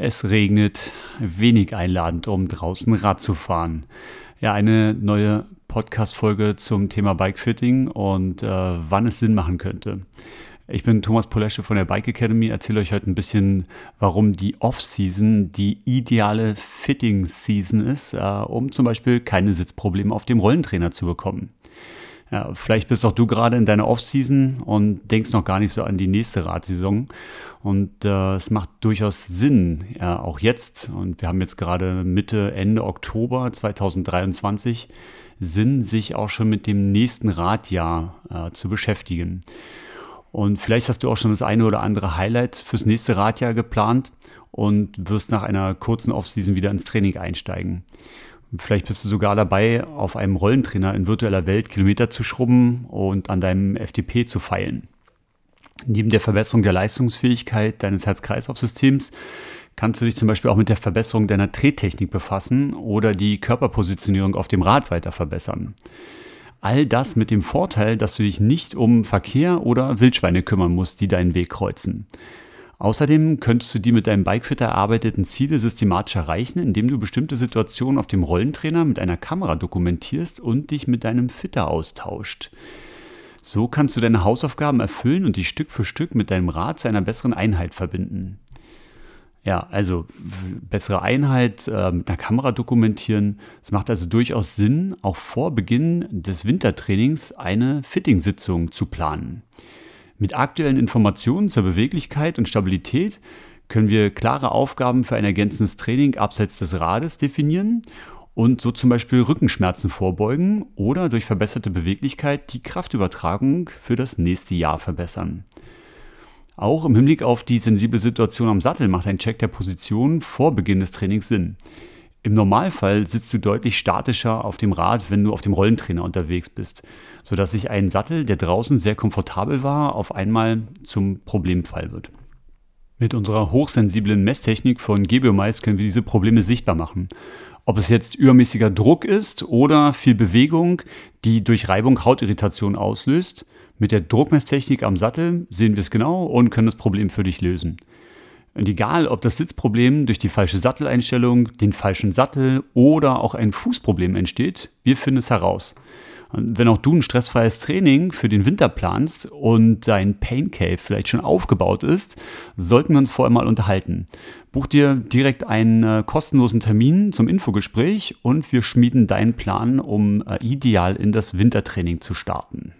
Es regnet, wenig einladend, um draußen Rad zu fahren. Ja, eine neue Podcast-Folge zum Thema Bikefitting und äh, wann es Sinn machen könnte. Ich bin Thomas Polesche von der Bike Academy, erzähle euch heute ein bisschen, warum die Off-Season die ideale Fitting-Season ist, äh, um zum Beispiel keine Sitzprobleme auf dem Rollentrainer zu bekommen. Ja, vielleicht bist auch du gerade in deiner Off-Season und denkst noch gar nicht so an die nächste Radsaison. Und äh, es macht durchaus Sinn, ja, auch jetzt, und wir haben jetzt gerade Mitte, Ende Oktober 2023, Sinn, sich auch schon mit dem nächsten Radjahr äh, zu beschäftigen. Und vielleicht hast du auch schon das eine oder andere Highlight fürs nächste Radjahr geplant und wirst nach einer kurzen Off-Season wieder ins Training einsteigen. Vielleicht bist du sogar dabei, auf einem Rollentrainer in virtueller Welt Kilometer zu schrubben und an deinem FDP zu feilen. Neben der Verbesserung der Leistungsfähigkeit deines Herz-Kreislauf-Systems kannst du dich zum Beispiel auch mit der Verbesserung deiner Trettechnik befassen oder die Körperpositionierung auf dem Rad weiter verbessern. All das mit dem Vorteil, dass du dich nicht um Verkehr oder Wildschweine kümmern musst, die deinen Weg kreuzen. Außerdem könntest du die mit deinem Bikefitter erarbeiteten Ziele systematisch erreichen, indem du bestimmte Situationen auf dem Rollentrainer mit einer Kamera dokumentierst und dich mit deinem Fitter austauscht. So kannst du deine Hausaufgaben erfüllen und dich Stück für Stück mit deinem Rad zu einer besseren Einheit verbinden. Ja, also bessere Einheit äh, mit einer Kamera dokumentieren. Es macht also durchaus Sinn, auch vor Beginn des Wintertrainings eine Fitting-Sitzung zu planen. Mit aktuellen Informationen zur Beweglichkeit und Stabilität können wir klare Aufgaben für ein ergänzendes Training abseits des Rades definieren und so zum Beispiel Rückenschmerzen vorbeugen oder durch verbesserte Beweglichkeit die Kraftübertragung für das nächste Jahr verbessern. Auch im Hinblick auf die sensible Situation am Sattel macht ein Check der Position vor Beginn des Trainings Sinn. Im Normalfall sitzt du deutlich statischer auf dem Rad, wenn du auf dem Rollentrainer unterwegs bist, sodass sich ein Sattel, der draußen sehr komfortabel war, auf einmal zum Problemfall wird. Mit unserer hochsensiblen Messtechnik von GBOMICE können wir diese Probleme sichtbar machen. Ob es jetzt übermäßiger Druck ist oder viel Bewegung, die durch Reibung Hautirritation auslöst, mit der Druckmesstechnik am Sattel sehen wir es genau und können das Problem für dich lösen. Und egal, ob das Sitzproblem durch die falsche Satteleinstellung, den falschen Sattel oder auch ein Fußproblem entsteht, wir finden es heraus. Und wenn auch du ein stressfreies Training für den Winter planst und dein Pain Cave vielleicht schon aufgebaut ist, sollten wir uns vorher mal unterhalten. Buch dir direkt einen äh, kostenlosen Termin zum Infogespräch und wir schmieden deinen Plan, um äh, ideal in das Wintertraining zu starten.